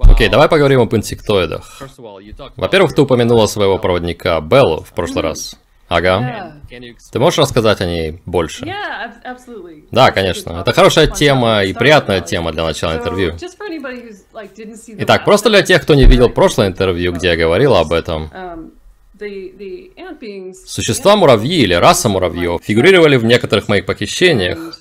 Окей, давай поговорим об инсектоидах. Во-первых, ты упомянула своего проводника Беллу в прошлый раз. Ага. Ты можешь рассказать о ней больше? Да, конечно. Это хорошая тема и приятная тема для начала интервью. Итак, просто для тех, кто не видел прошлое интервью, где я говорила об этом, Существа муравьи или раса муравьев фигурировали в некоторых моих похищениях,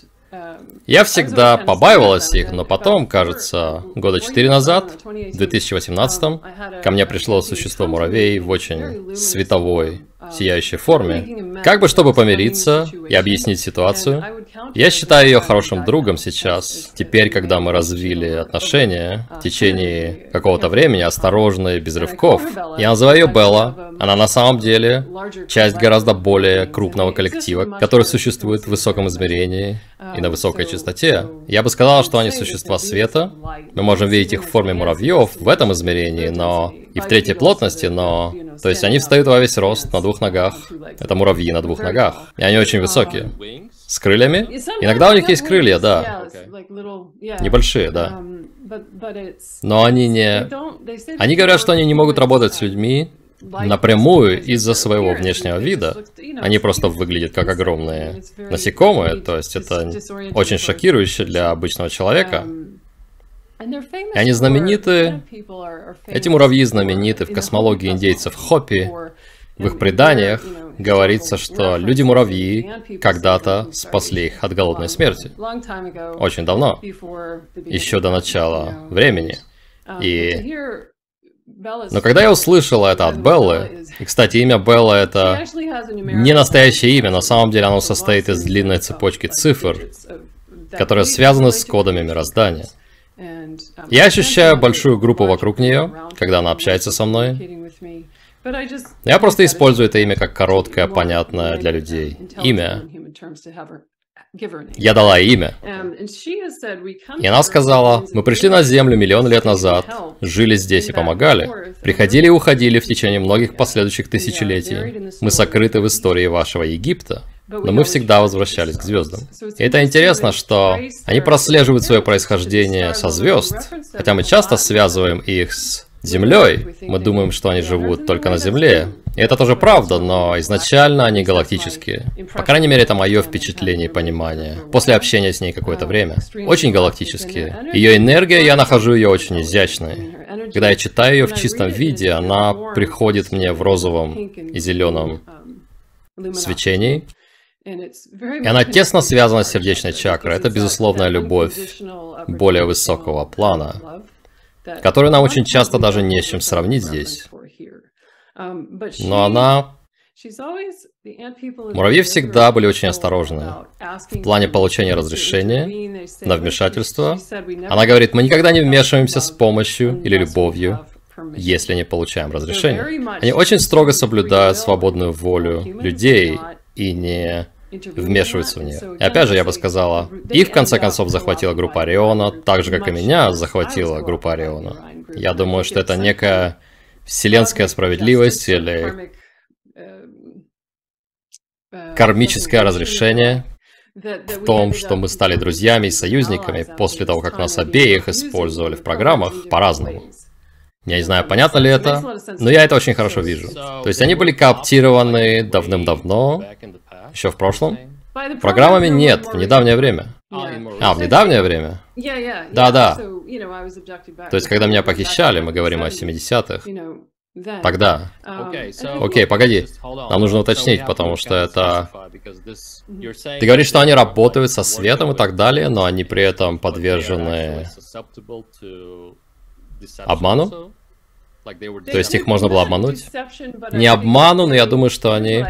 я всегда побаивалась их, но потом, кажется, года четыре назад, в 2018, ко мне пришло существо муравей в очень световой, сияющей форме. Как бы чтобы помириться и объяснить ситуацию, я считаю ее хорошим другом сейчас. Теперь, когда мы развили отношения в течение какого-то времени, осторожно и без рывков. Я называю ее Белла. Она на самом деле часть гораздо более крупного коллектива, который существует в высоком измерении и на высокой частоте. Я бы сказал, что они существа света. Мы можем видеть их в форме муравьев в этом измерении, но и в третьей плотности, но... То есть они встают во весь рост на двух ногах. Это муравьи на двух ногах. И они очень высокие. С крыльями? Иногда у них есть крылья, да. Небольшие, да. Но они не... Они говорят, что они не могут работать с людьми напрямую из-за своего внешнего вида. Они просто выглядят как огромные насекомые, то есть это очень шокирующе для обычного человека. И они знамениты, эти муравьи знамениты в космологии индейцев Хоппи. В их преданиях говорится, что люди-муравьи когда-то спасли их от голодной смерти. Очень давно, еще до начала времени. И... Но когда я услышала это от Беллы, и, кстати, имя Белла это не настоящее имя, на самом деле оно состоит из длинной цепочки цифр, которые связаны с кодами мироздания. Я ощущаю большую группу вокруг нее, когда она общается со мной. Я просто использую это имя как короткое, понятное для людей имя. Я дала имя. И она сказала, мы пришли на Землю миллион лет назад, жили здесь и помогали, приходили и уходили в течение многих последующих тысячелетий. Мы сокрыты в истории вашего Египта но мы всегда возвращались к звездам. И это интересно, что они прослеживают свое происхождение со звезд, хотя мы часто связываем их с Землей. Мы думаем, что они живут только на Земле. И это тоже правда, но изначально они галактические. По крайней мере, это мое впечатление и понимание. После общения с ней какое-то время. Очень галактические. Ее энергия, я нахожу ее очень изящной. Когда я читаю ее в чистом виде, она приходит мне в розовом и зеленом свечении. И она тесно связана с сердечной чакрой. Это безусловная любовь более высокого плана, которую нам очень часто даже не с чем сравнить здесь. Но она... Муравьи всегда были очень осторожны в плане получения разрешения на вмешательство. Она говорит, мы никогда не вмешиваемся с помощью или любовью, если не получаем разрешения. Они очень строго соблюдают свободную волю людей и не вмешиваются в нее. И опять же, я бы сказала, и в конце концов захватила группа Ориона, так же, как и меня захватила группа Ориона. Я думаю, что это некая вселенская справедливость или кармическое разрешение в том, что мы стали друзьями и союзниками после того, как нас обеих использовали в программах по-разному. Я не знаю, понятно ли это, но я это очень хорошо вижу. То есть они были кооптированы давным-давно, еще в прошлом? Программами нет, в недавнее время. А, в недавнее время? Да, да. То есть, когда меня похищали, мы говорим о 70-х. Тогда. Окей, погоди. Нам нужно уточнить, потому что это... Ты говоришь, что они работают со светом и так далее, но они при этом подвержены обману? То есть их можно было обмануть? Не обману, но я думаю, что они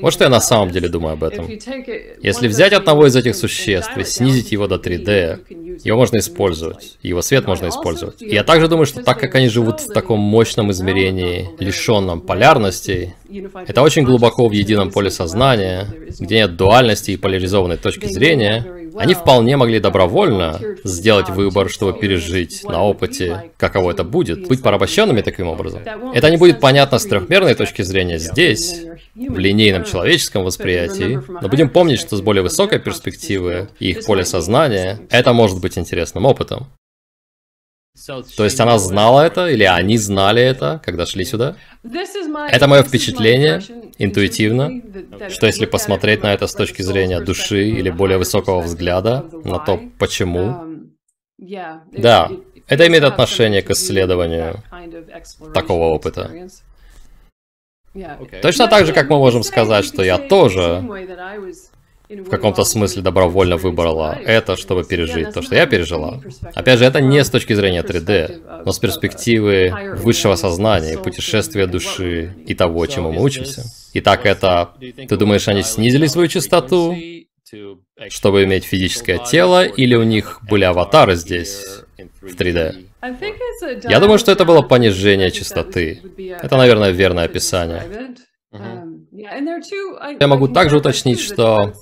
вот что я на самом деле думаю об этом. Если взять одного из этих существ и снизить его до 3D, его можно использовать, его свет можно использовать. И я также думаю, что так как они живут в таком мощном измерении, лишенном полярностей, это очень глубоко в едином поле сознания, где нет дуальности и поляризованной точки зрения, они вполне могли добровольно сделать выбор, чтобы пережить на опыте, каково это будет, быть порабощенными таким образом. Это не будет понятно с трехмерной точки зрения здесь, в линейном человеческом восприятии, но будем помнить, что с более высокой перспективы и их поле сознания это может быть интересным опытом. То есть она знала это, или они знали это, когда шли сюда? Это мое впечатление, интуитивно, что если посмотреть на это с точки зрения души или более высокого взгляда на то, почему, да, это имеет отношение к исследованию такого опыта. Точно так же, как мы можем сказать, что я тоже в каком-то смысле добровольно выбрала это, чтобы пережить то, что я пережила. Опять же, это не с точки зрения 3D, но с перспективы высшего сознания, путешествия души и того, чему мы учимся. Итак, это... Ты думаешь, они снизили свою частоту, чтобы иметь физическое тело, или у них были аватары здесь, в 3D? Я думаю, что это было понижение частоты. Это, наверное, верное описание. Я могу также уточнить, что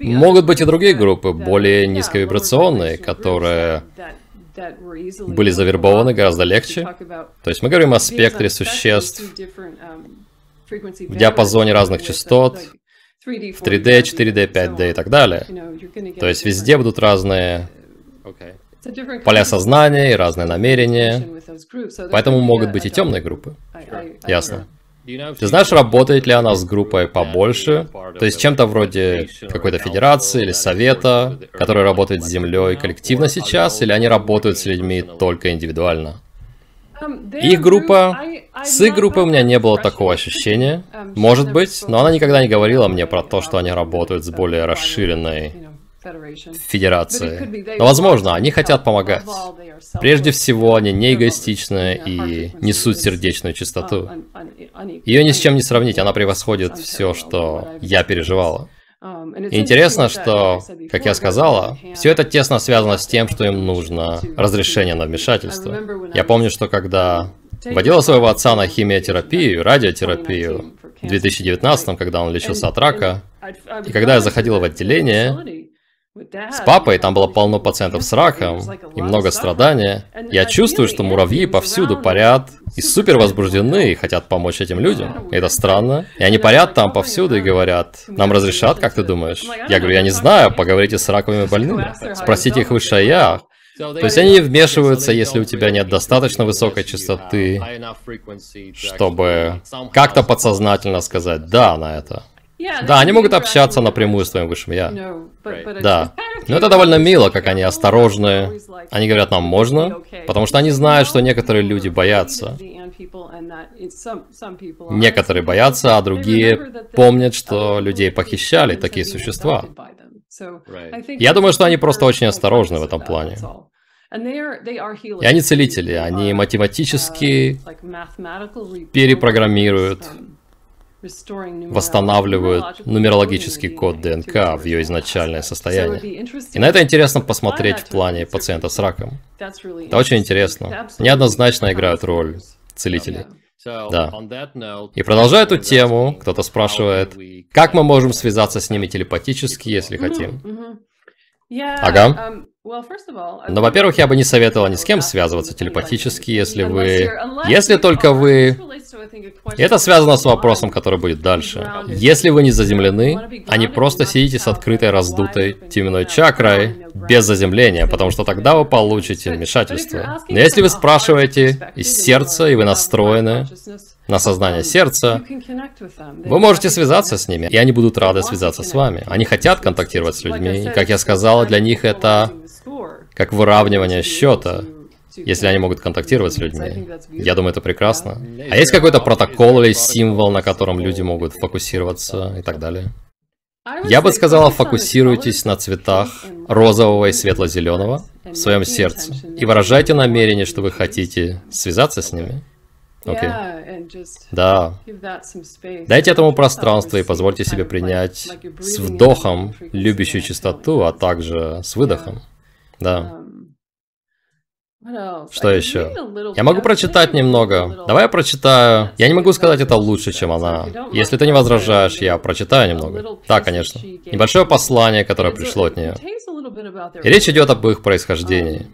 могут быть и другие группы, более низковибрационные, которые были завербованы гораздо легче. То есть мы говорим о спектре существ в диапазоне разных частот, в 3D, 4D, 5D и так далее. То есть везде будут разные поля сознания и разные намерения. Поэтому могут быть и темные группы. Ясно. Ты знаешь, работает ли она с группой побольше? То есть чем-то вроде какой-то федерации или совета, который работает с Землей коллективно сейчас, или они работают с людьми только индивидуально? Их группа... С их группой у меня не было такого ощущения. Может быть, но она никогда не говорила мне про то, что они работают с более расширенной Федерации. Но, возможно, они хотят помогать. Прежде всего, они не эгоистичны и несут сердечную чистоту. Ее ни с чем не сравнить, она превосходит все, что я переживала. И интересно, что, как я сказала, все это тесно связано с тем, что им нужно разрешение на вмешательство. Я помню, что когда водила своего отца на химиотерапию, радиотерапию в 2019, когда он лечился от рака, и когда я заходила в отделение, с папой там было полно пациентов с раком и много страдания. Я чувствую, что муравьи повсюду парят и супер возбуждены и хотят помочь этим людям. И это странно. И они парят там повсюду и говорят, нам разрешат, как ты думаешь? Я говорю, я не знаю, поговорите с раковыми больными. Спросите их высшее я. То есть они не вмешиваются, если у тебя нет достаточно высокой частоты, чтобы как-то подсознательно сказать «да» на это. Да, они могут общаться напрямую с твоим высшим я. Да. Но это довольно мило, как они осторожны. Они говорят, нам можно, потому что они знают, что некоторые люди боятся. Некоторые боятся, а другие помнят, что людей похищали такие существа. Я думаю, что они просто очень осторожны в этом плане. И они целители, они математически перепрограммируют восстанавливают нумерологический код ДНК в ее изначальное состояние. И на это интересно посмотреть в плане пациента с раком. Это очень интересно. Неоднозначно играют роль целители. Да. И продолжая эту тему, кто-то спрашивает, как мы можем связаться с ними телепатически, если хотим? Ага. Но, во-первых, я бы не советовал ни с кем связываться телепатически, если вы... Если только вы... Это связано с вопросом, который будет дальше. Если вы не заземлены, а не просто сидите с открытой раздутой теменной чакрой, без заземления, потому что тогда вы получите вмешательство. Но если вы спрашиваете из сердца, и вы настроены на сознание сердца, вы можете связаться с ними, и они будут рады связаться с вами. Они хотят контактировать с людьми, и, как я сказала, для них это как выравнивание счета, если они могут контактировать с людьми. Я думаю, это прекрасно. А есть какой-то протокол или символ, на котором люди могут фокусироваться и так далее? Я бы сказала, фокусируйтесь на цветах розового и светло-зеленого в своем сердце и выражайте намерение, что вы хотите связаться с ними. Okay. Да. Дайте этому пространство и позвольте себе принять с вдохом любящую чистоту, а также с выдохом. Да. Um, Что еще? Я могу прочитать немного. Давай я прочитаю. Я не могу сказать это лучше, чем она. Если ты не возражаешь, я прочитаю немного. Да, конечно. Небольшое послание, которое пришло от нее. И речь идет об их происхождении.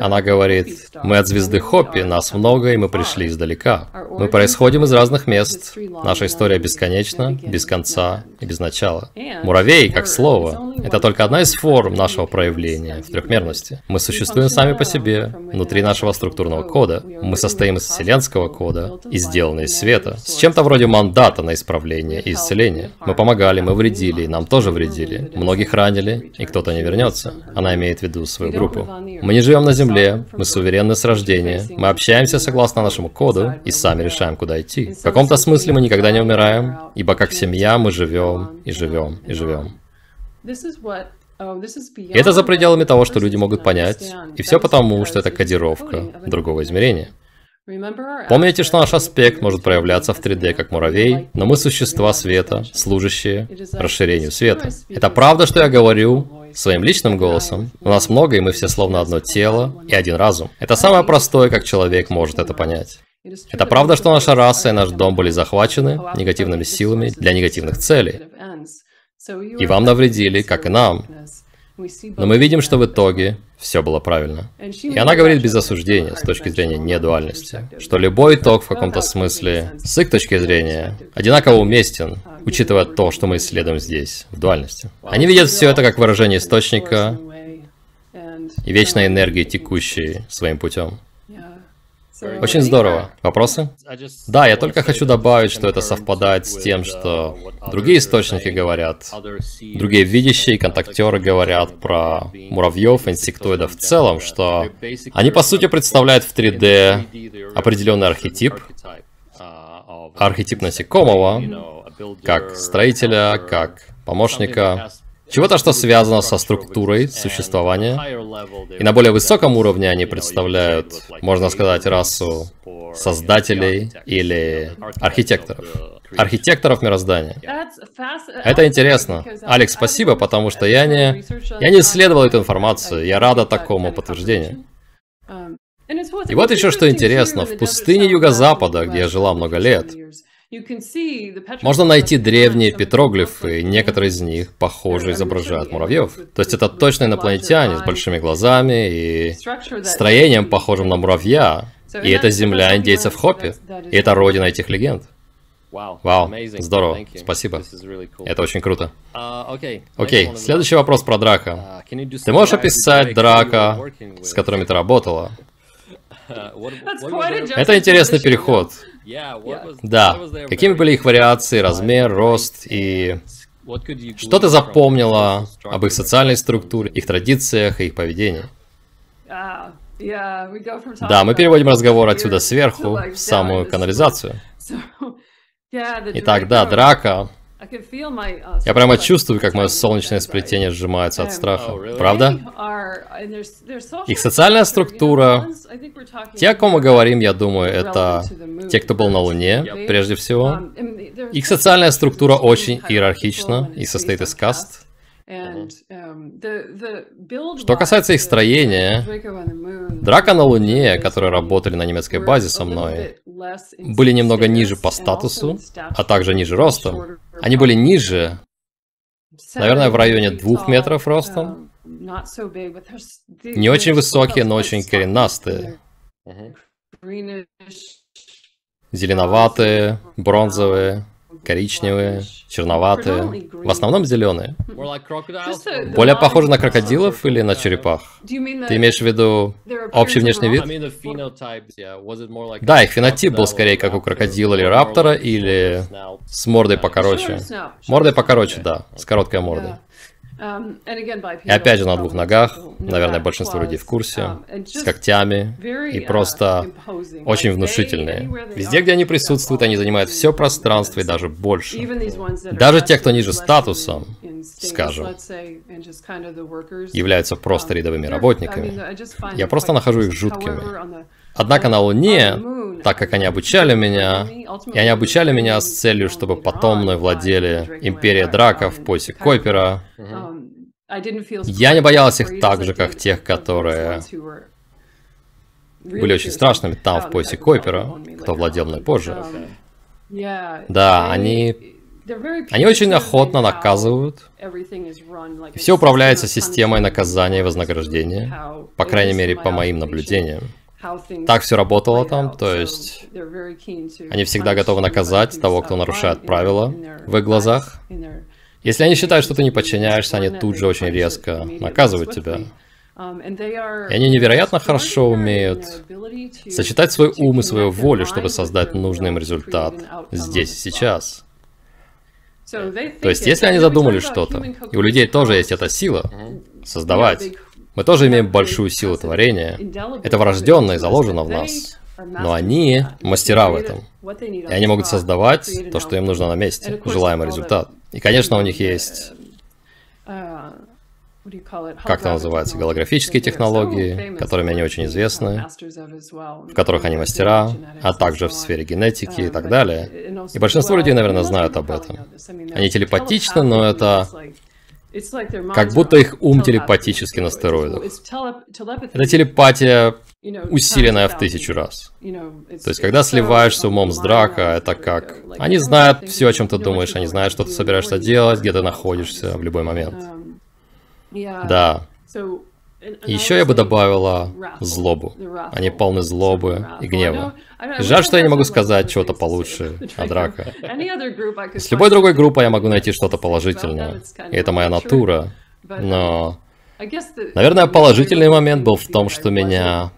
Она говорит, мы от звезды Хоппи, нас много, и мы пришли издалека. Мы происходим из разных мест. Наша история бесконечна, без конца и без начала. Муравей, как слово, это только одна из форм нашего проявления в трехмерности. Мы существуем сами по себе, внутри нашего структурного кода. Мы состоим из вселенского кода и сделаны из света. С чем-то вроде мандата на исправление и исцеление. Мы помогали, мы вредили, нам тоже вредили. Многих ранили, и кто-то не вернется. Она имеет в виду свою группу. Мы не живем на Земле, мы суверенны с рождения, мы общаемся согласно нашему коду и сами решаем, куда идти. В каком-то смысле мы никогда не умираем, ибо как семья мы живем и живем и живем. И это за пределами того, что люди могут понять, и все потому, что это кодировка другого измерения. Помните, что наш аспект может проявляться в 3D как муравей, но мы существа света, служащие расширению света. Это правда, что я говорю, своим личным голосом. У нас много, и мы все словно одно тело и один разум. Это самое простое, как человек может это понять. Это правда, что наша раса и наш дом были захвачены негативными силами для негативных целей. И вам навредили, как и нам. Но мы видим, что в итоге все было правильно. И она говорит без осуждения, с точки зрения недуальности, что любой итог в каком-то смысле, с их точки зрения, одинаково уместен, учитывая то, что мы исследуем здесь, в дуальности. Они видят все это как выражение источника и вечной энергии, текущей своим путем. Очень здорово. Вопросы? Да, я только хочу добавить, что это совпадает с тем, что другие источники говорят, другие видящие контактеры говорят про муравьев, инсектоидов в целом, что они по сути представляют в 3D определенный архетип, архетип насекомого, как строителя, как помощника, чего-то, что связано со структурой существования. И на более высоком уровне они представляют, можно сказать, расу создателей или архитекторов. Архитекторов мироздания. Это интересно. Алекс, спасибо, потому что я не, я не исследовал эту информацию. Я рада такому подтверждению. И вот еще что интересно. В пустыне Юго-Запада, где я жила много лет, можно найти древние петроглифы, и некоторые из них, похоже, изображают муравьев. То есть это точно инопланетяне с большими глазами и строением, похожим на муравья. И это земля индейцев Хоппи. И это родина этих легенд. Вау, здорово, спасибо. Это очень круто. Uh, Окей, следующий вопрос про Драка. Uh, ты можешь описать Драка, с которыми ты работала? Это интересный переход. Да. Какими были их вариации, размер, рост и... Что ты запомнила об их социальной структуре, их традициях и их поведении? Да, мы переводим разговор отсюда сверху в самую канализацию. Итак, да, драка, Uh, Я прямо чувствую, как мое солнечное сплетение сжимается от страха. Правда? Их социальная структура... Те, о ком мы говорим, я думаю, это те, кто был на Луне, прежде всего. Um, Их социальная структура очень иерархична и состоит из каст. Um, Что касается их строения, Драка на Луне, которые работали на немецкой базе со мной, были немного ниже по статусу, а также ниже ростом. Они были ниже, наверное, в районе двух метров ростом. Не очень высокие, но очень коренастые. Зеленоватые, бронзовые коричневые, черноватые, в основном зеленые. Более похожи на крокодилов или на черепах? Ты имеешь в виду общий внешний вид? Да, их фенотип был скорее как у крокодила или раптора, или с мордой покороче. Мордой покороче, да, с короткой мордой. Um, и опять же на двух ногах, наверное, большинство людей в курсе, um, с когтями и uh, просто очень внушительные. Везде, где они присутствуют, они занимают все пространство и даже больше. Даже те, кто ниже статусом, скажем, являются просто рядовыми работниками. Я просто нахожу их жуткими. Однако на Луне, так как они обучали меня, и они обучали меня с целью, чтобы потом мной владели Империя Драков, поясе Койпера, я не боялась их так же, как тех, которые были очень страшными там, в поясе Койпера, кто владел мной позже. Да, они Они очень охотно наказывают. Все управляется системой наказания и вознаграждения, по крайней мере, по моим наблюдениям. Так все работало там, то есть они всегда готовы наказать того, кто нарушает правила в их глазах. Если они считают, что ты не подчиняешься, они тут же очень резко наказывают тебя. И они невероятно хорошо умеют сочетать свой ум и свою волю, чтобы создать нужный им результат здесь и сейчас. То есть, если они задумали что-то, и у людей тоже есть эта сила создавать, мы тоже имеем большую силу творения. Это врожденно и заложено в нас. Но они мастера в этом. И они могут создавать то, что им нужно на месте, желаемый результат. И, конечно, у них есть как это называется, голографические технологии, которыми они очень известны, в которых они мастера, а также в сфере генетики и так далее. И большинство людей, наверное, знают об этом. Они телепатичны, но это как будто их ум телепатически на стероидах. Это телепатия, усиленная в тысячу раз. То есть, когда сливаешься умом с драка, это как... Они знают все, о чем ты думаешь, они знают, что ты собираешься делать, где ты находишься в любой момент. Да. Еще я бы добавила злобу. Они полны злобы и гнева. Жаль, что я не могу сказать чего-то получше о драка. С любой другой группой я могу найти что-то положительное. И это моя натура. Но, наверное, положительный момент был в том, что меня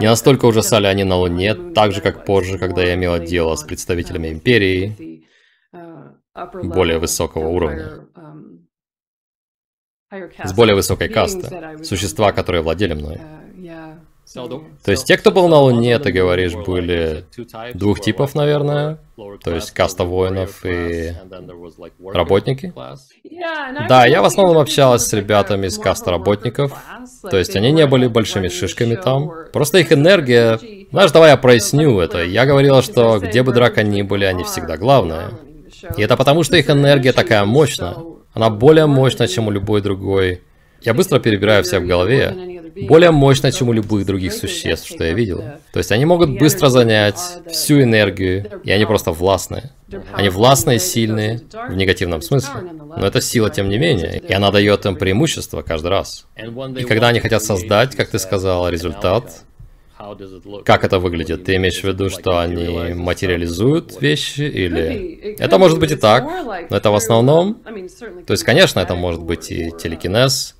не настолько ужасали они на Луне, так же, как позже, когда я имела дело с представителями Империи более высокого уровня с более высокой касты, существа, которые владели мной. То есть те, кто был на Луне, ты говоришь, были двух типов, наверное. То есть каста воинов и работники. Да, я в основном общалась с ребятами из каста работников. То есть они не были большими шишками там. Просто их энергия... Знаешь, давай я проясню это. Я говорила, что где бы драка ни были, они всегда главные. И это потому, что их энергия такая мощная. Она более мощная, чем у любой другой. Я быстро перебираю все в голове. Более мощная, чем у любых других существ, что я видел. То есть они могут быстро занять всю энергию, и они просто властные. Они властные, сильные, в негативном смысле. Но это сила, тем не менее, и она дает им преимущество каждый раз. И когда они хотят создать, как ты сказал, результат, как это выглядит? Ты имеешь в виду, что они материализуют вещи или... Это может быть и так, но это в основном... То есть, конечно, это может быть и телекинез,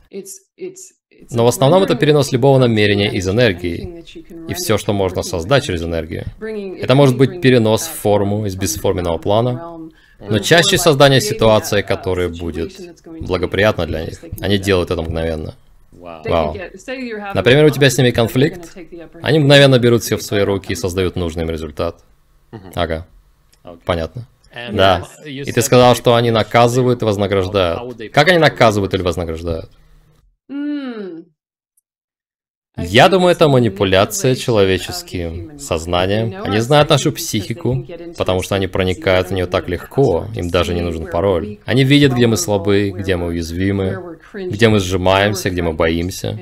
но в основном это перенос любого намерения из энергии и все, что можно создать через энергию. Это может быть перенос в форму из бесформенного плана, но чаще создание ситуации, которая будет благоприятна для них. Они делают это мгновенно. Вау. Например, у тебя с ними конфликт, они мгновенно берут все в свои руки и создают нужный им результат. Ага. Понятно. Да. И ты сказал, что они наказывают и вознаграждают. Как они наказывают или вознаграждают? Я думаю, это манипуляция человеческим сознанием. Они знают нашу психику, потому что они проникают в нее так легко, им даже не нужен пароль. Они видят, где мы слабы, где мы уязвимы, где мы сжимаемся, где мы боимся,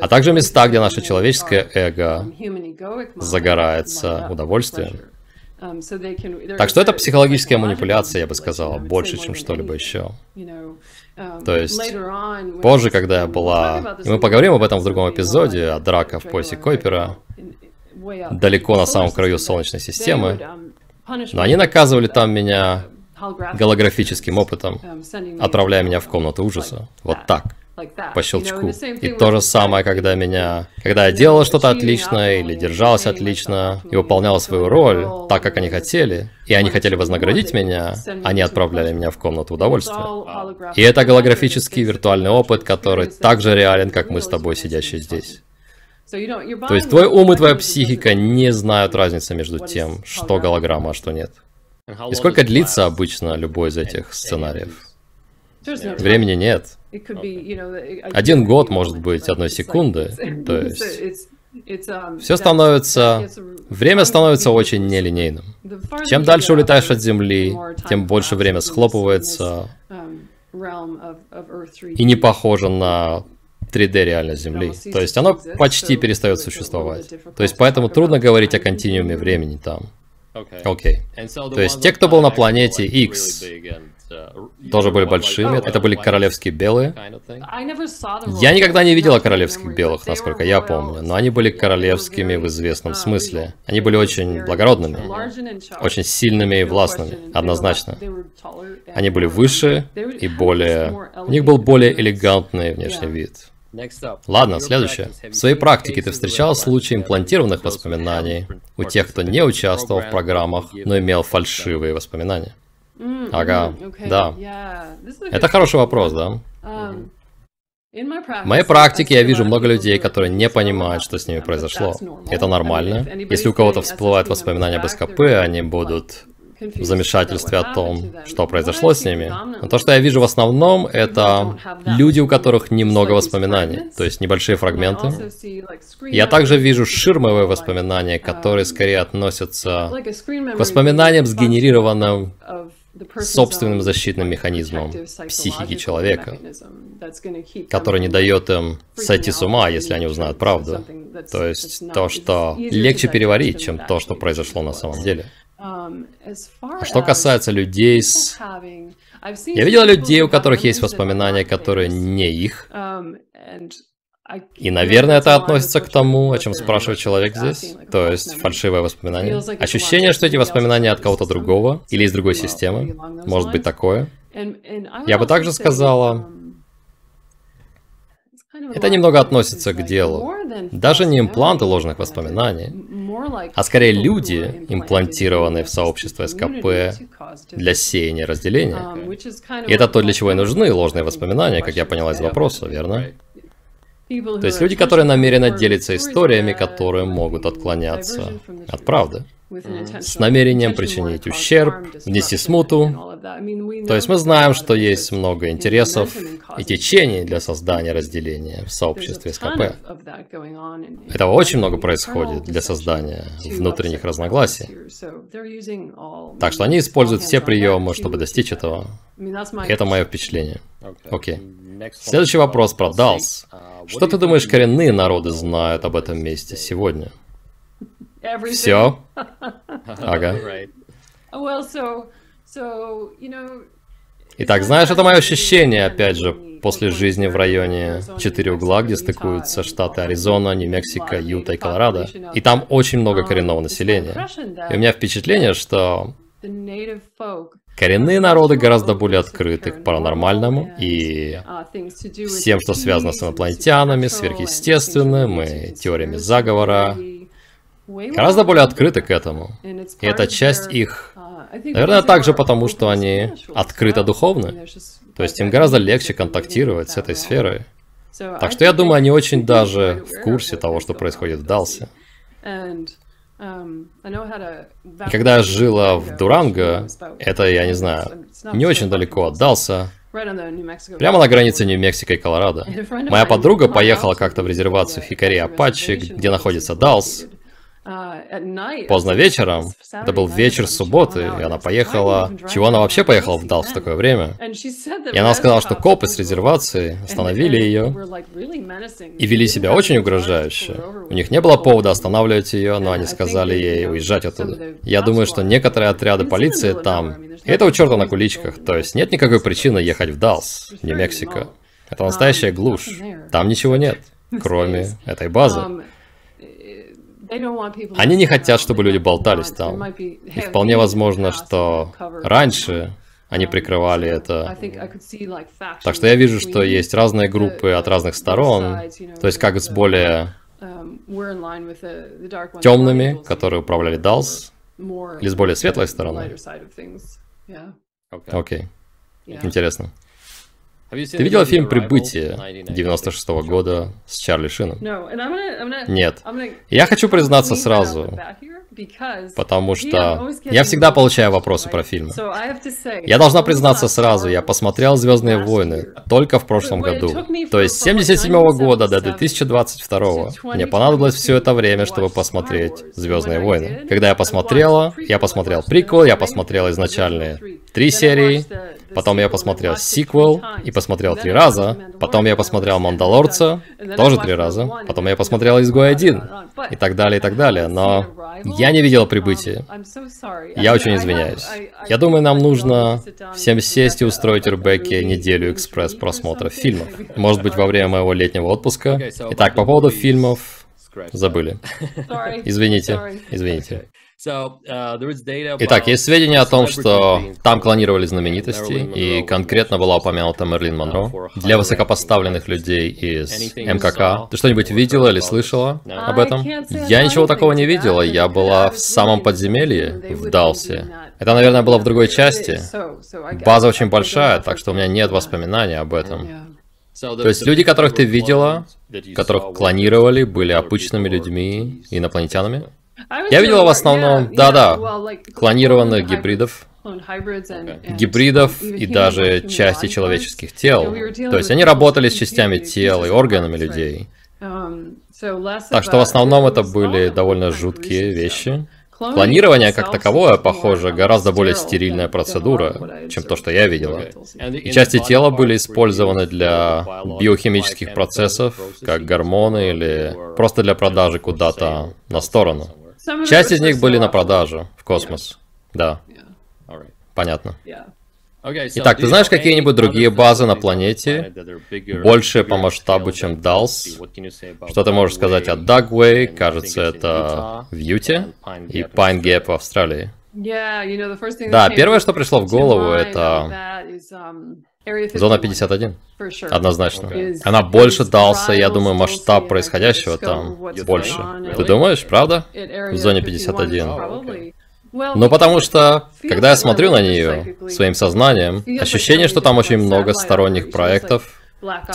а также места, где наше человеческое эго загорается удовольствием. Так что это психологическая манипуляция, я бы сказала, больше, чем что-либо еще. То есть, позже, когда я была... И мы поговорим об этом в другом эпизоде, о драка в поясе Койпера, далеко на самом краю Солнечной системы. Но они наказывали там меня голографическим опытом, отправляя меня в комнату ужаса. Вот так по щелчку. И то же самое, когда меня... Когда я делала что-то отлично, или держалась отлично, и выполняла свою роль так, как они хотели, и они хотели вознаградить меня, они отправляли меня в комнату удовольствия. И это голографический виртуальный опыт, который так же реален, как мы с тобой, сидящие здесь. То есть твой ум и твоя психика не знают разницы между тем, что голограмма, а что нет. И сколько длится обычно любой из этих сценариев? Времени нет. Один год может быть одной секунды, то есть um, все становится... Время становится очень нелинейным. Чем дальше улетаешь от Земли, тем больше время схлопывается um, и не похоже на 3D реальность Земли. То есть оно почти перестает существовать. То есть поэтому трудно говорить о континууме времени там. Окей. Okay. То есть те, кто был на планете X, тоже были большими. Это были королевские белые. Я никогда не видела королевских белых, насколько я помню, но они были королевскими в известном смысле. Они были очень благородными, очень сильными и властными, однозначно. Они были выше и более... У них был более элегантный внешний вид. Ладно, следующее. В своей практике ты встречал случаи имплантированных воспоминаний у тех, кто не участвовал в программах, но имел фальшивые воспоминания? Ага, да. Это хороший вопрос, да? Um, в моей практике я вижу много людей, которые не понимают, что с ними произошло. Это нормально. Если у кого-то всплывают воспоминания об СКП, они будут в замешательстве о том, что произошло с ними. Но то, что я вижу в основном, это люди, у которых немного воспоминаний, то есть небольшие фрагменты. Я также вижу ширмовые воспоминания, которые скорее относятся к воспоминаниям, сгенерированным собственным защитным механизмом психики человека, который не дает им сойти с ума, если они узнают правду. То есть то, что легче переварить, чем то, что произошло на самом деле. Um, а что касается людей с... Я видел людей, у которых есть воспоминания, которые не их. Um, и, наверное, это относится к тому, о чем спрашивает человек здесь. То есть фальшивое воспоминание. Ощущение, что эти воспоминания от кого-то другого или из другой системы. Может быть такое. Я бы также сказала, это немного относится к делу. Даже не импланты ложных воспоминаний, а скорее люди, имплантированные в сообщество СКП для сеяния разделения. И это то, для чего и нужны ложные воспоминания, как я поняла из вопроса, верно? То есть люди, которые намеренно делятся историями, которые могут отклоняться от правды с намерением причинить ущерб, внести смуту. То есть мы знаем, что есть много интересов и течений для создания разделения в сообществе СКП. Этого очень много происходит для создания внутренних разногласий. Так что они используют все приемы, чтобы достичь этого. И это мое впечатление. Окей. Okay. Следующий вопрос про Далс. Что ты думаешь, коренные народы знают об этом месте сегодня? Все? Ага. Итак, знаешь, это мое ощущение, опять же, после жизни в районе четыре угла, где стыкуются штаты Аризона, Нью-Мексико, Юта и Колорадо. И там очень много коренного населения. И у меня впечатление, что коренные народы гораздо более открыты к паранормальному и всем, что связано с инопланетянами, сверхъестественным и теориями заговора, гораздо более открыты к этому. И это часть их. Наверное, также потому, что они открыто духовны. То есть им гораздо легче контактировать с этой сферой. Так что я думаю, они очень даже в курсе того, что происходит в Далсе. И когда я жила в Дуранго, это, я не знаю, не очень далеко от Далса, Прямо на границе Нью-Мексико и Колорадо. Моя подруга поехала как-то в резервацию Хикари Апачи, где находится Далс, Поздно вечером, это был вечер субботы, и она поехала... Чего она вообще поехала в Далс в такое время? И она сказала, что копы с резервации остановили ее и вели себя очень угрожающе. У них не было повода останавливать ее, но они сказали ей уезжать оттуда. Я думаю, что некоторые отряды полиции там... И это у черта на куличках, то есть нет никакой причины ехать в Далс, Нью-Мексико. Это настоящая глушь. Там ничего нет, кроме этой базы. Они не хотят, чтобы люди болтались там. И вполне возможно, что раньше они прикрывали это. Так что я вижу, что есть разные группы от разных сторон, то есть как с более темными, которые управляли DALS, или с более светлой стороны. Окей, okay. интересно. Ты видела фильм «Прибытие» 96 -го года с Чарли Шином? Нет. Я хочу признаться сразу, потому что я всегда получаю вопросы про фильмы. Я должна признаться сразу, я посмотрел «Звездные войны» только в прошлом году. То есть с 77 -го года до 2022 мне понадобилось все это время, чтобы посмотреть «Звездные войны». Когда я посмотрела, я посмотрел приквел, я посмотрел изначальные три серии, потом я посмотрел сиквел и посмотрел три раза, потом я посмотрел Мандалорца, тоже три раза, потом я посмотрел Изгой один, и так далее, и так далее, но я не видел прибытие. Я очень извиняюсь. Я думаю, нам нужно всем сесть и устроить Ребекке неделю экспресс-просмотра фильмов. Может быть, во время моего летнего отпуска. Итак, по поводу фильмов... Забыли. Извините, извините. Uh, Итак, есть сведения о том, что там клонировали знаменитости, и конкретно была упомянута Мерлин Монро. Для высокопоставленных людей из МКК. Ты что-нибудь видела или слышала об этом? Я ничего такого не видела, я была в самом подземелье, в Далсе. Это, наверное, было в другой части. База очень большая, так что у меня нет воспоминаний об этом. То есть люди, которых ты видела, которых клонировали, были обычными людьми, инопланетянами? Я видела в основном, да-да, клонированных гибридов, гибридов и даже части человеческих тел. То есть они работали с частями тел и органами людей. Um, так что в основном это были довольно жуткие вещи. Клонирование как таковое, похоже, гораздо более стерильная процедура, чем то, что я видела. И части тела были использованы для биохимических процессов, как гормоны или просто для продажи куда-то на сторону. Часть из них были на продажу в космос. Да. Понятно. Итак, ты знаешь какие-нибудь другие базы на планете, больше по масштабу, чем Далс? Что ты можешь сказать о Дагвей, кажется, это в Юте, и Пайн Гэп в Австралии? Да, первое, что пришло в голову, это Зона 51. Однозначно. Она больше дался, я думаю, масштаб происходящего там больше. Ты думаешь, правда? В зоне 51. Ну, потому что, когда я смотрю на нее своим сознанием, ощущение, что там очень много сторонних проектов,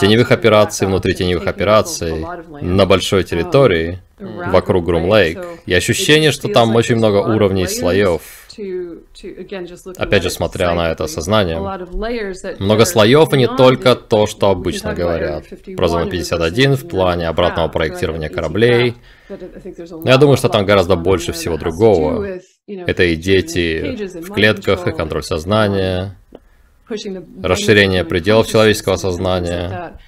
теневых операций внутри теневых операций, на большой территории, вокруг Грум-Лейк, и ощущение, что там очень много уровней слоев, Опять же, смотря на это сознание, много слоев и не только то, что обычно говорят. Про зону 51 в плане обратного проектирования кораблей. Но я думаю, что там гораздо больше всего другого. Это и дети в клетках, и контроль сознания, расширение пределов человеческого сознания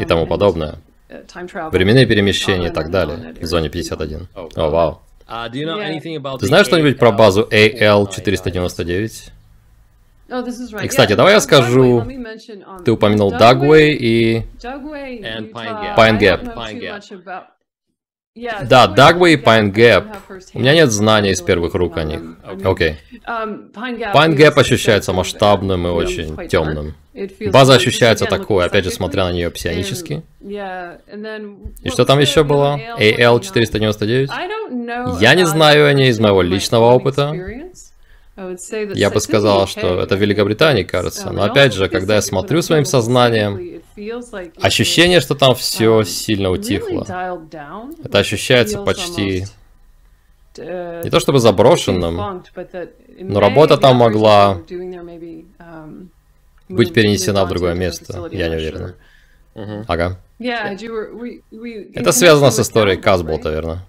и тому подобное. Uh, Временные перемещения и так далее в зоне 51. О, вау. Uh, Ты знаешь что-нибудь про базу AL499? И, кстати, давай я скажу, ты упомянул Dugway. И Pine Gap. Да, Dugway и Pine Gap. У меня нет знаний из первых рук о них. Окей. Um, Pine Gap ощущается масштабным и очень темным. База ощущается такой, опять же, смотря на нее псионически. И что там еще было? AL499? Я не знаю о ней из моего личного опыта. Я бы сказал, что это в Великобритании, кажется. Но опять же, когда я смотрю своим сознанием, ощущение, что там все сильно утихло. Это ощущается почти не то чтобы заброшенным, но работа там могла быть перенесена в другое место, я не уверен. Ага. Это связано с историей Казболта, верно?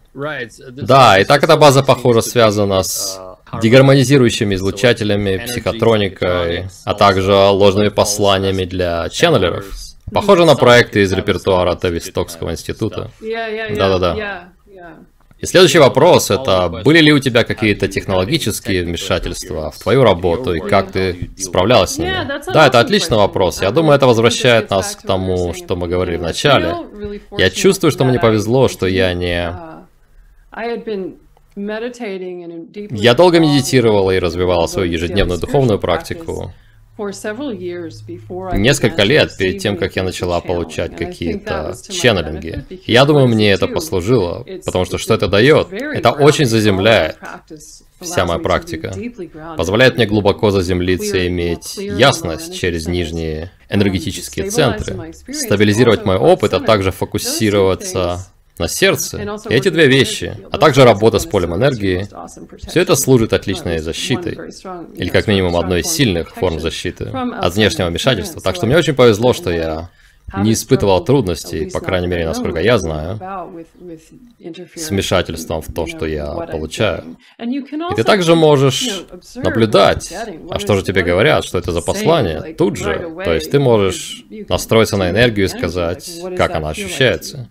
Да, и так эта база, похоже, связана с дегармонизирующими излучателями, психотроникой, а также ложными посланиями для ченнелеров. Похоже на проекты из репертуара Тавистокского института. Да-да-да. И следующий вопрос это, были ли у тебя какие-то технологические вмешательства в твою работу и как ты справлялась с ними? Да, это отличный вопрос. Я думаю, это возвращает нас к тому, что мы говорили в начале. Я чувствую, что мне повезло, что я не... Я долго медитировала и развивала свою ежедневную духовную практику. Несколько лет перед тем, как я начала получать какие-то ченнелинги. Я думаю, мне это послужило, потому что что это дает? Это очень заземляет. Вся моя практика позволяет мне глубоко заземлиться и иметь ясность через нижние энергетические центры, стабилизировать мой опыт, а также фокусироваться на сердце. И эти две вещи, а также работа с полем энергии, все это служит отличной защитой, или как минимум одной из сильных форм защиты от внешнего вмешательства. Так что мне очень повезло, что я не испытывал трудностей, по крайней мере, насколько я знаю, с вмешательством в то, что я получаю. И ты также можешь наблюдать, а что же тебе говорят, что это за послание, тут же. То есть ты можешь настроиться на энергию и сказать, как она ощущается.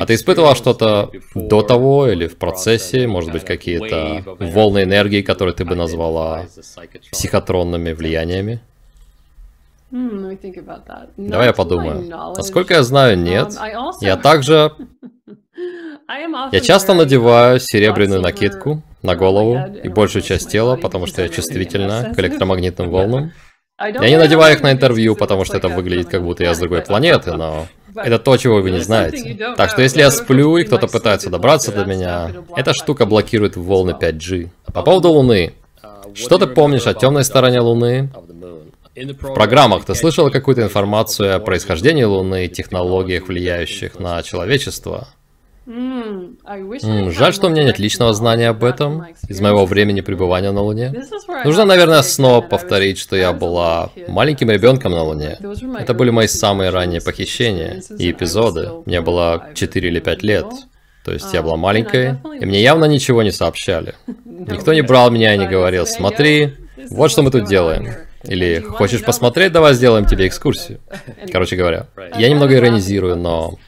А ты испытывал что-то до того или в процессе, может быть, какие-то волны энергии, которые ты бы назвала психотронными влияниями? Давай я подумаю. Насколько я знаю, нет. Я также... Я часто надеваю серебряную накидку на голову и большую часть тела, потому что я чувствительна к электромагнитным волнам. Я не надеваю их на интервью, потому что это выглядит как будто я с другой планеты, но это то, чего вы не знаете. Так что если я сплю и кто-то пытается добраться до меня, эта штука блокирует волны 5G. По поводу Луны. Что ты помнишь о темной стороне Луны? В программах ты слышал какую-то информацию о происхождении Луны и технологиях, влияющих на человечество? Жаль, что у меня нет личного знания об этом из моего времени пребывания на Луне. Нужно, наверное, снова повторить, что я была маленьким ребенком на Луне. Это были мои самые ранние похищения и эпизоды. Мне было 4 или 5 лет. То есть я была маленькой, и мне явно ничего не сообщали. Никто не брал меня и не говорил, смотри, вот что мы тут делаем. Или хочешь посмотреть, давай сделаем тебе экскурсию. Короче говоря, я немного иронизирую, но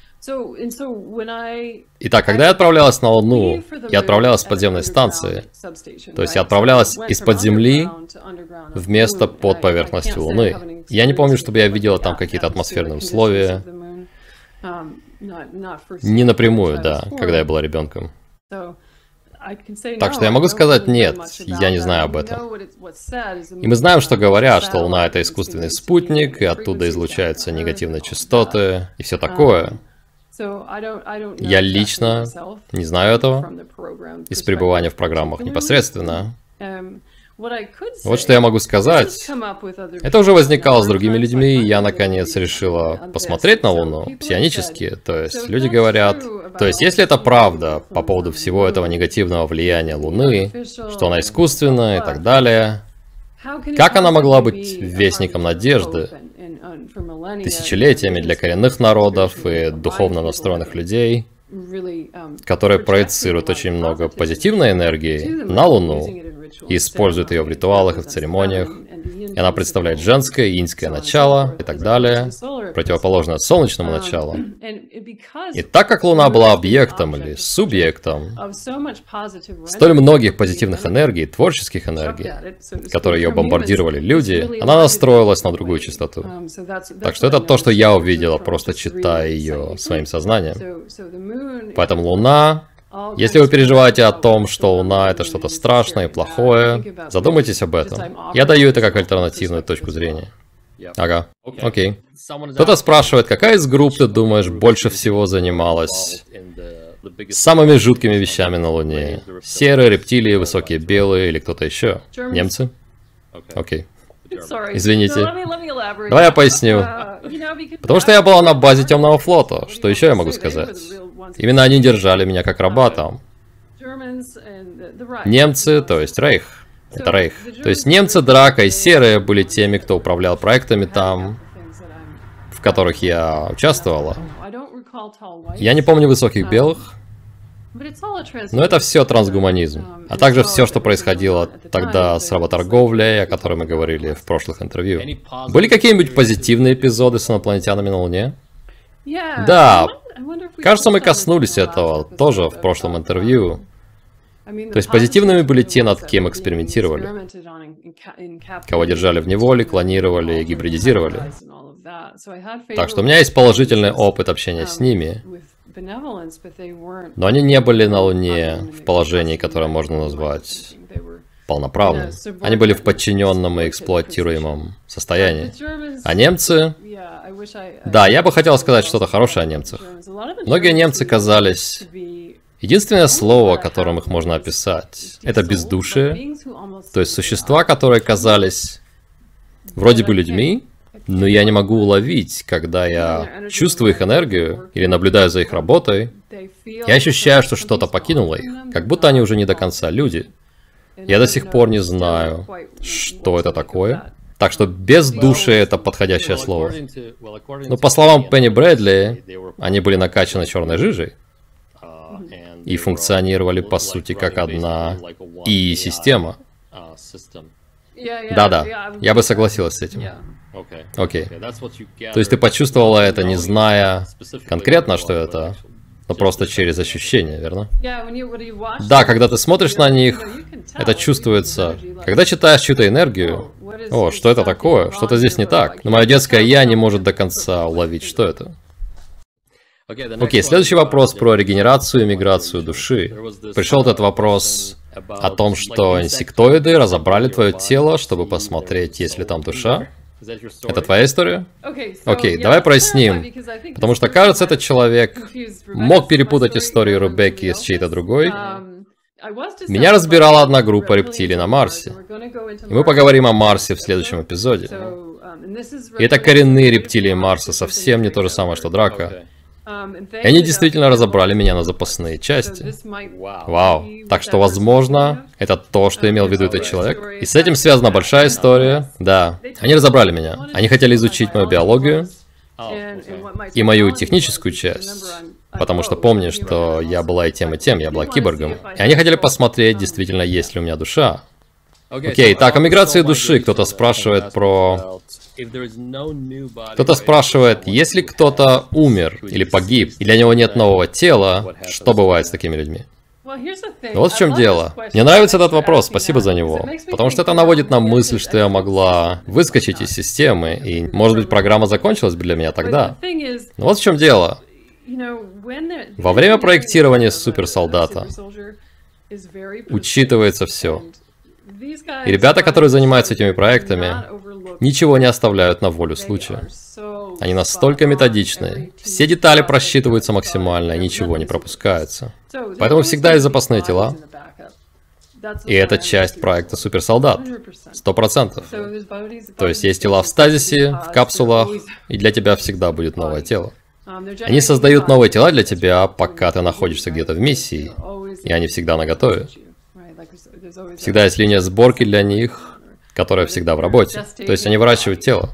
Итак, когда я отправлялась на Луну, я отправлялась с подземной станции. То есть я отправлялась из-под земли в место под поверхностью Луны. Я не помню, чтобы я видела там какие-то атмосферные условия. Не напрямую, да, когда я была ребенком. Так что я могу сказать нет, я не знаю об этом. И мы знаем, что говорят, что Луна это искусственный спутник, и оттуда излучаются негативные частоты и все такое. Я лично не знаю этого из пребывания в программах непосредственно. Вот что я могу сказать. Это уже возникало с другими людьми, и я наконец решила посмотреть на Луну псионически. То есть люди говорят, то есть если это правда по поводу всего этого негативного влияния Луны, что она искусственная и так далее, как она могла быть вестником надежды тысячелетиями для коренных народов и духовно настроенных людей, которые проецируют очень много позитивной энергии на Луну используют ее в ритуалах и в церемониях, и она представляет женское иньское начало и так далее, противоположное солнечному началу. И так как Луна была объектом или субъектом столь многих позитивных энергий, творческих энергий, которые ее бомбардировали люди, она настроилась на другую частоту. Так что это то, что я увидела, просто читая ее своим сознанием. Поэтому Луна если вы переживаете о том, что Луна это что-то страшное и плохое, задумайтесь об этом. Я даю это как альтернативную точку зрения. Ага, окей. Кто-то спрашивает, какая из групп, ты думаешь, больше всего занималась самыми жуткими вещами на Луне? Серые, рептилии, высокие белые или кто-то еще? Немцы? Окей. Извините. Давай я поясню. Потому что я была на базе Темного флота. Что еще я могу сказать? Именно они держали меня как раба там. Немцы, то есть Рейх. Это Рейх. То есть немцы, Драка и Серые были теми, кто управлял проектами там, в которых я участвовала. Я не помню высоких белых, но это все трансгуманизм, а также все, что происходило тогда с работорговлей, о которой мы говорили в прошлых интервью. Были какие-нибудь позитивные эпизоды с инопланетянами на Луне? Да, кажется, мы коснулись этого тоже в прошлом интервью. То есть позитивными были те, над кем экспериментировали, кого держали в неволе, клонировали и гибридизировали. Так что у меня есть положительный опыт общения с ними, но они не были на Луне в положении, которое можно назвать полноправным. Они были в подчиненном и эксплуатируемом состоянии. А немцы... Да, я бы хотел сказать что-то хорошее о немцах. Многие немцы казались... Единственное слово, которым их можно описать, это бездушие. То есть существа, которые казались вроде бы людьми, но я не могу уловить, когда я чувствую их энергию или наблюдаю за их работой, я ощущаю, что что-то покинуло их, как будто они уже не до конца люди. Я до сих пор не знаю, что это такое. Так что без души это подходящее слово. Но по словам Пенни Брэдли, они были накачаны черной жижей и функционировали по сути как одна и-система. Да-да, я бы согласилась с этим. Окей. То есть ты почувствовала это, не зная конкретно, что это, но просто через ощущение, верно? Да, когда ты смотришь на них, это чувствуется. Когда читаешь чью-то энергию, о, что это такое? Что-то здесь не так. Но мое детское я не может до конца уловить, что это. Окей, okay, следующий вопрос про регенерацию и миграцию души. Пришел этот вопрос о том, что инсектоиды разобрали твое тело, чтобы посмотреть, есть ли там душа. Это твоя история? Окей, okay, давай проясним. Потому что, кажется, этот человек мог перепутать историю Ребекки с чьей-то другой. Меня разбирала одна группа рептилий на Марсе. И мы поговорим о Марсе в следующем эпизоде. И это коренные рептилии Марса, совсем не то же самое, что драка. И они действительно разобрали меня на запасные части. Вау. Так что, возможно, это то, что имел в виду этот человек. И с этим связана большая история. Да. Они разобрали меня. Они хотели изучить мою биологию и мою техническую часть. Потому что помни, что я была и тем, и тем, я была киборгом. И они хотели посмотреть, действительно, есть ли у меня душа. Окей, okay, так, о миграции души кто-то спрашивает про кто-то спрашивает, если кто-то умер или погиб, и для него нет нового тела, что бывает с такими людьми? Вот в чем дело. Мне нравится этот вопрос, спасибо за него. Потому что это наводит на мысль, что я могла выскочить из системы, и, может быть, программа закончилась бы для меня тогда. Но вот в чем дело. Во время проектирования суперсолдата учитывается все. И ребята, которые занимаются этими проектами, ничего не оставляют на волю случая. Они настолько методичны. Все детали просчитываются максимально, ничего не пропускается. Поэтому всегда есть запасные тела. И это часть проекта Суперсолдат. Сто процентов. То есть есть тела в стазисе, в капсулах, и для тебя всегда будет новое тело. Они создают новые тела для тебя, пока ты находишься где-то в миссии, и они всегда наготове. Всегда есть линия сборки для них, которая всегда в работе. То есть они выращивают тело.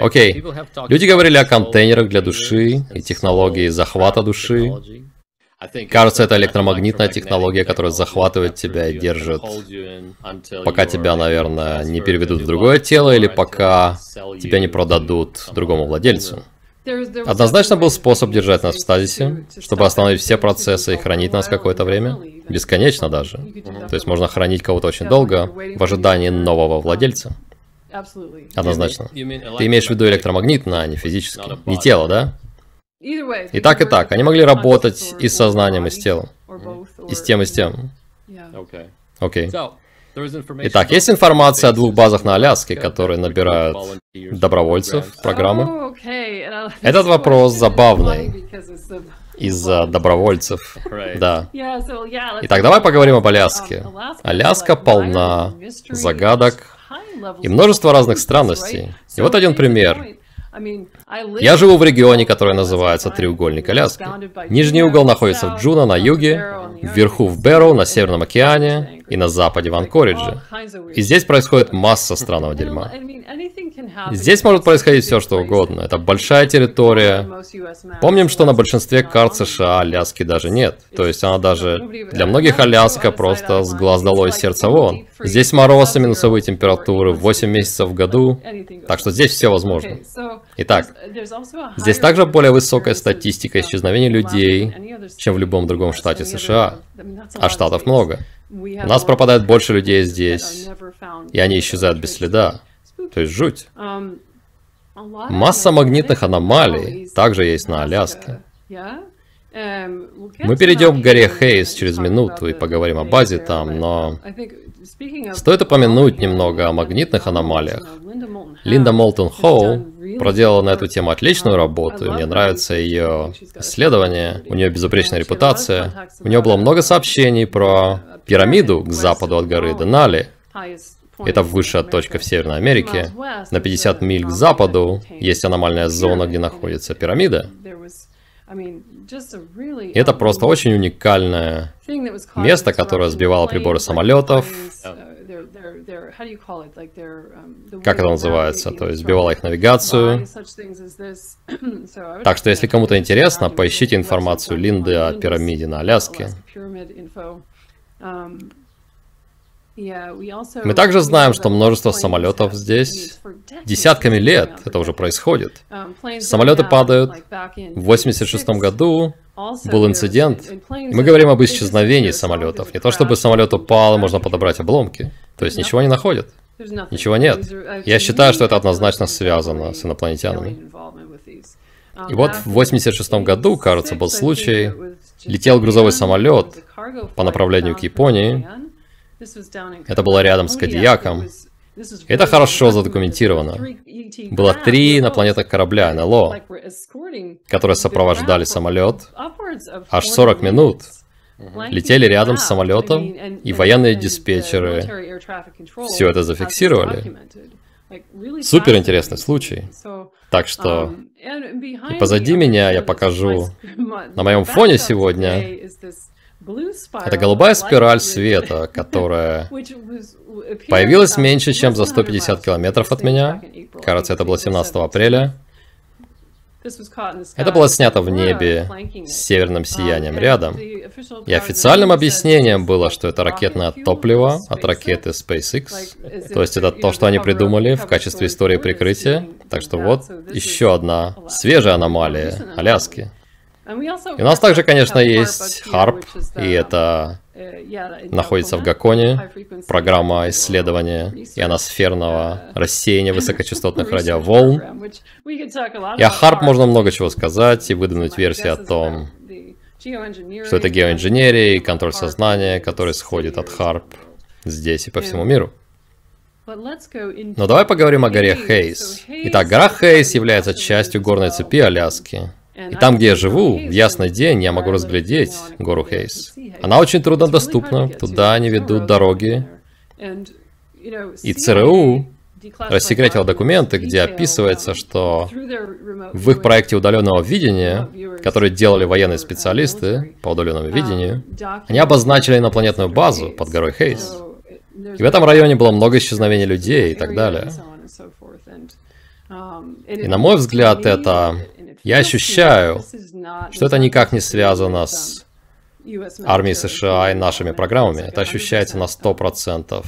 Окей. Okay. Люди говорили о контейнерах для души и технологии захвата души. Кажется, это электромагнитная технология, которая захватывает тебя и держит, пока тебя, наверное, не переведут в другое тело или пока тебя не продадут другому владельцу. Однозначно был способ держать нас в стазисе, чтобы остановить все процессы и хранить нас какое-то время. Бесконечно даже. То есть можно хранить кого-то очень долго в ожидании нового владельца. Однозначно. Ты имеешь в виду электромагнитно, а не физически. Не тело, да? И так, и так. Они могли работать и с сознанием, и с телом. И с тем, и с тем. Окей. Итак, есть информация о двух базах на Аляске, которые набирают добровольцев в программы. Этот вопрос забавный из-за добровольцев. Да. Итак, давай поговорим об Аляске. Аляска полна загадок и множество разных странностей. И вот один пример. Я живу в регионе, который называется Треугольник Аляски. Нижний угол находится в Джуно на юге, вверху в Бэрроу на Северном океане и на западе в Анкоридже. И здесь происходит масса странного дерьма. Здесь может происходить все, что угодно. Это большая территория. Помним, что на большинстве карт США Аляски даже нет. То есть она даже... Для многих Аляска просто с глаз долой сердца вон. Здесь мороз и минусовые температуры 8 месяцев в году. Так что здесь все возможно. Итак, здесь также более высокая статистика исчезновений людей, чем в любом другом штате США. А штатов много. У нас пропадает больше людей здесь, и они исчезают без следа. То есть жуть. Um, Масса магнитных аномалий также есть на Аляске. Um, Мы перейдем к горе Хейс через минуту и поговорим о базе там, но стоит упомянуть немного о магнитных аномалиях. Линда Молтон Хоу проделала на эту тему отличную работу, и мне нравится ее исследование, у нее безупречная репутация. У нее было много сообщений про пирамиду к западу от горы Денали, это высшая точка в Северной Америке. На 50 миль к западу есть аномальная зона, где находится пирамида. Это просто очень уникальное место, которое сбивало приборы самолетов. как это называется, то есть сбивала их навигацию. Так что, если кому-то интересно, поищите информацию Линды о пирамиде на Аляске. Мы также знаем, что множество самолетов здесь десятками лет это уже происходит. Самолеты падают. В 86 году был инцидент. И мы говорим об исчезновении самолетов. Не то чтобы самолет упал, можно подобрать обломки. То есть ничего не находят. Ничего нет. Я считаю, что это однозначно связано с инопланетянами. И вот в 86 году, кажется, был случай, летел грузовой самолет по направлению к Японии, это было рядом с Кадияком. Это хорошо задокументировано. Было три инопланетных корабля НЛО, которые сопровождали самолет аж 40 минут. Летели рядом с самолетом, и военные диспетчеры все это зафиксировали. Супер интересный случай. Так что и позади меня я покажу на моем фоне сегодня это голубая спираль света, которая появилась меньше, чем за 150 километров от меня. Кажется, это было 17 апреля. Это было снято в небе с северным сиянием рядом. И официальным объяснением было, что это ракетное топливо от ракеты SpaceX. То есть это то, что они придумали в качестве истории прикрытия. Так что вот еще одна свежая аномалия Аляски. И у нас также, конечно, есть HARP, и это находится в Гаконе, программа исследования ионосферного рассеяния высокочастотных радиоволн. И о HARP можно много чего сказать и выдвинуть версии о том, что это геоинженерия и контроль сознания, который сходит от HARP здесь и по всему миру. Но давай поговорим о горе Хейс. Итак, гора Хейс является частью горной цепи Аляски. И там, где я живу, в ясный день я могу разглядеть гору Хейс. Она очень труднодоступна, туда не ведут дороги. И ЦРУ рассекретил документы, где описывается, что в их проекте удаленного видения, который делали военные специалисты по удаленному видению, они обозначили инопланетную базу под горой Хейс. И в этом районе было много исчезновений людей и так далее. И на мой взгляд, это я ощущаю, что это никак не связано с армией США и нашими программами. Это ощущается на 100%,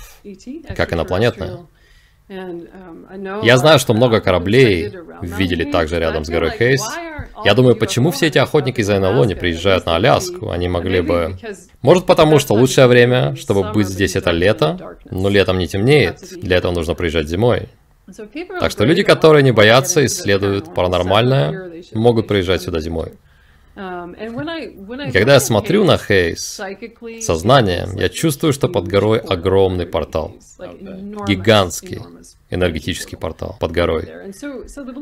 как инопланетное. Я знаю, что много кораблей видели также рядом с горой Хейс. Я думаю, почему все эти охотники из НЛО не приезжают на Аляску? Они могли бы... Может потому, что лучшее время, чтобы быть здесь, это лето, но летом не темнеет. Для этого нужно приезжать зимой. Так что люди, которые не боятся, исследуют паранормальное, могут приезжать сюда зимой. И когда я смотрю на Хейс сознанием, я чувствую, что под горой огромный портал. Гигантский энергетический портал под горой.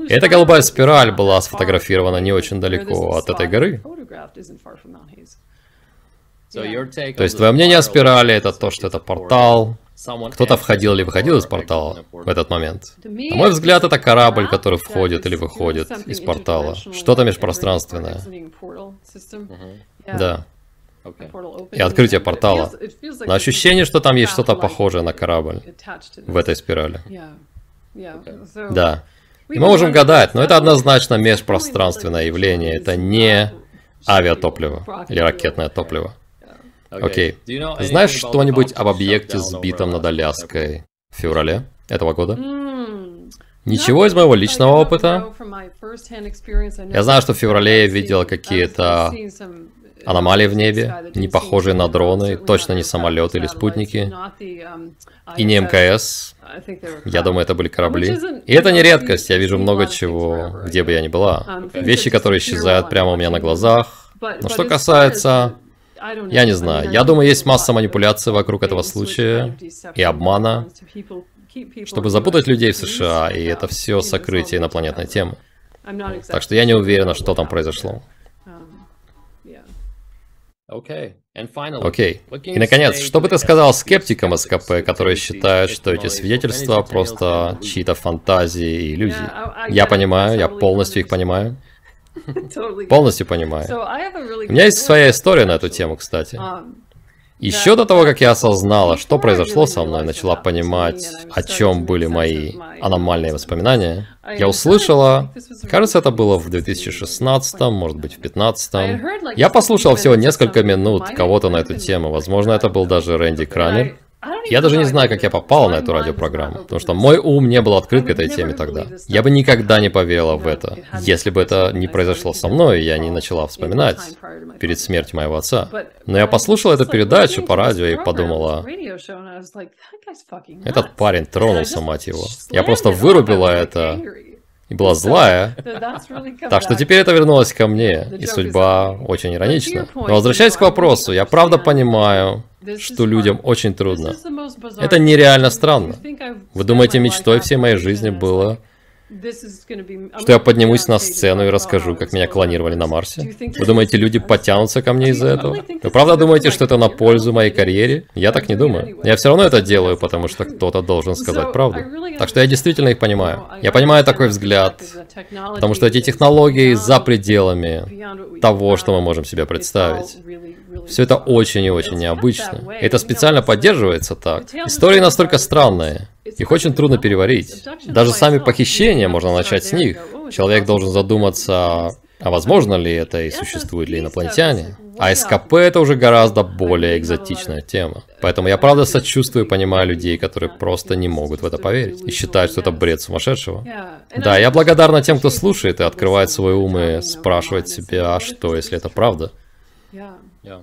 И эта голубая спираль была сфотографирована не очень далеко от этой горы. То есть твое мнение о спирали это то, что это портал, кто-то входил или выходил из портала в этот момент. На мой взгляд, это корабль, который входит или выходит из портала. Что-то межпространственное. Да. И открытие портала. Но ощущение, что там есть что-то похожее на корабль в этой спирали. Да. И мы можем гадать, но это однозначно межпространственное явление. Это не авиатопливо или ракетное топливо. Окей. Okay. Знаешь что-нибудь об объекте, сбитом над Аляской в феврале этого года? Ничего из моего личного опыта. Я знаю, что в феврале я видел какие-то аномалии в небе, не похожие на дроны, точно не самолеты или спутники, и не мкс. Я думаю, это были корабли. И это не редкость, я вижу много чего, где бы я ни была. Вещи, которые исчезают прямо у меня на глазах. Но что касается я не знаю. Я думаю, есть масса манипуляций вокруг этого случая и обмана, чтобы запутать людей в США, и это все сокрытие инопланетной темы. Так что я не уверена, что там произошло. Окей. И, наконец, что бы ты сказал скептикам СКП, которые считают, что эти свидетельства просто чьи-то фантазии и иллюзии? Я понимаю, я полностью их понимаю. Полностью понимаю. У меня есть своя история на эту тему, кстати. Um, Еще до того, как я осознала, что произошло со мной, начала понимать, о чем были мои аномальные воспоминания, я услышала, кажется, это было в 2016, может быть, в 2015. Я послушал всего несколько минут кого-то на эту тему, возможно, это был даже Рэнди Крамер. Я даже не знаю, как я попал на эту радиопрограмму, потому что мой ум не был открыт к этой теме тогда. Я бы никогда не поверила в это, если бы это не произошло со мной, и я не начала вспоминать перед смертью моего отца. Но я послушала эту передачу по радио и подумала, этот парень тронулся, мать его. Я просто вырубила это и была злая. Так что теперь это вернулось ко мне, и судьба очень иронична. Но возвращаясь к вопросу, я правда понимаю, что людям очень трудно. Это нереально странно. Вы думаете, мечтой всей моей жизни было что я поднимусь на сцену и расскажу, как меня клонировали на Марсе? Вы думаете, люди потянутся ко мне из-за этого? Вы правда думаете, что это на пользу моей карьере? Я так не думаю. Я все равно это делаю, потому что кто-то должен сказать правду. Так что я действительно их понимаю. Я понимаю такой взгляд, потому что эти технологии за пределами того, что мы можем себе представить. Все это очень и очень необычно. Это специально поддерживается так. Истории настолько странные. Их очень трудно переварить. Даже сами похищения можно начать с них. Человек должен задуматься, а возможно ли это и существуют ли инопланетяне. А СКП это уже гораздо более экзотичная тема. Поэтому я правда сочувствую и понимаю людей, которые просто не могут в это поверить и считают, что это бред сумасшедшего. Да, я благодарна тем, кто слушает и открывает свой ум и спрашивает себя, а что, если это правда? Yeah.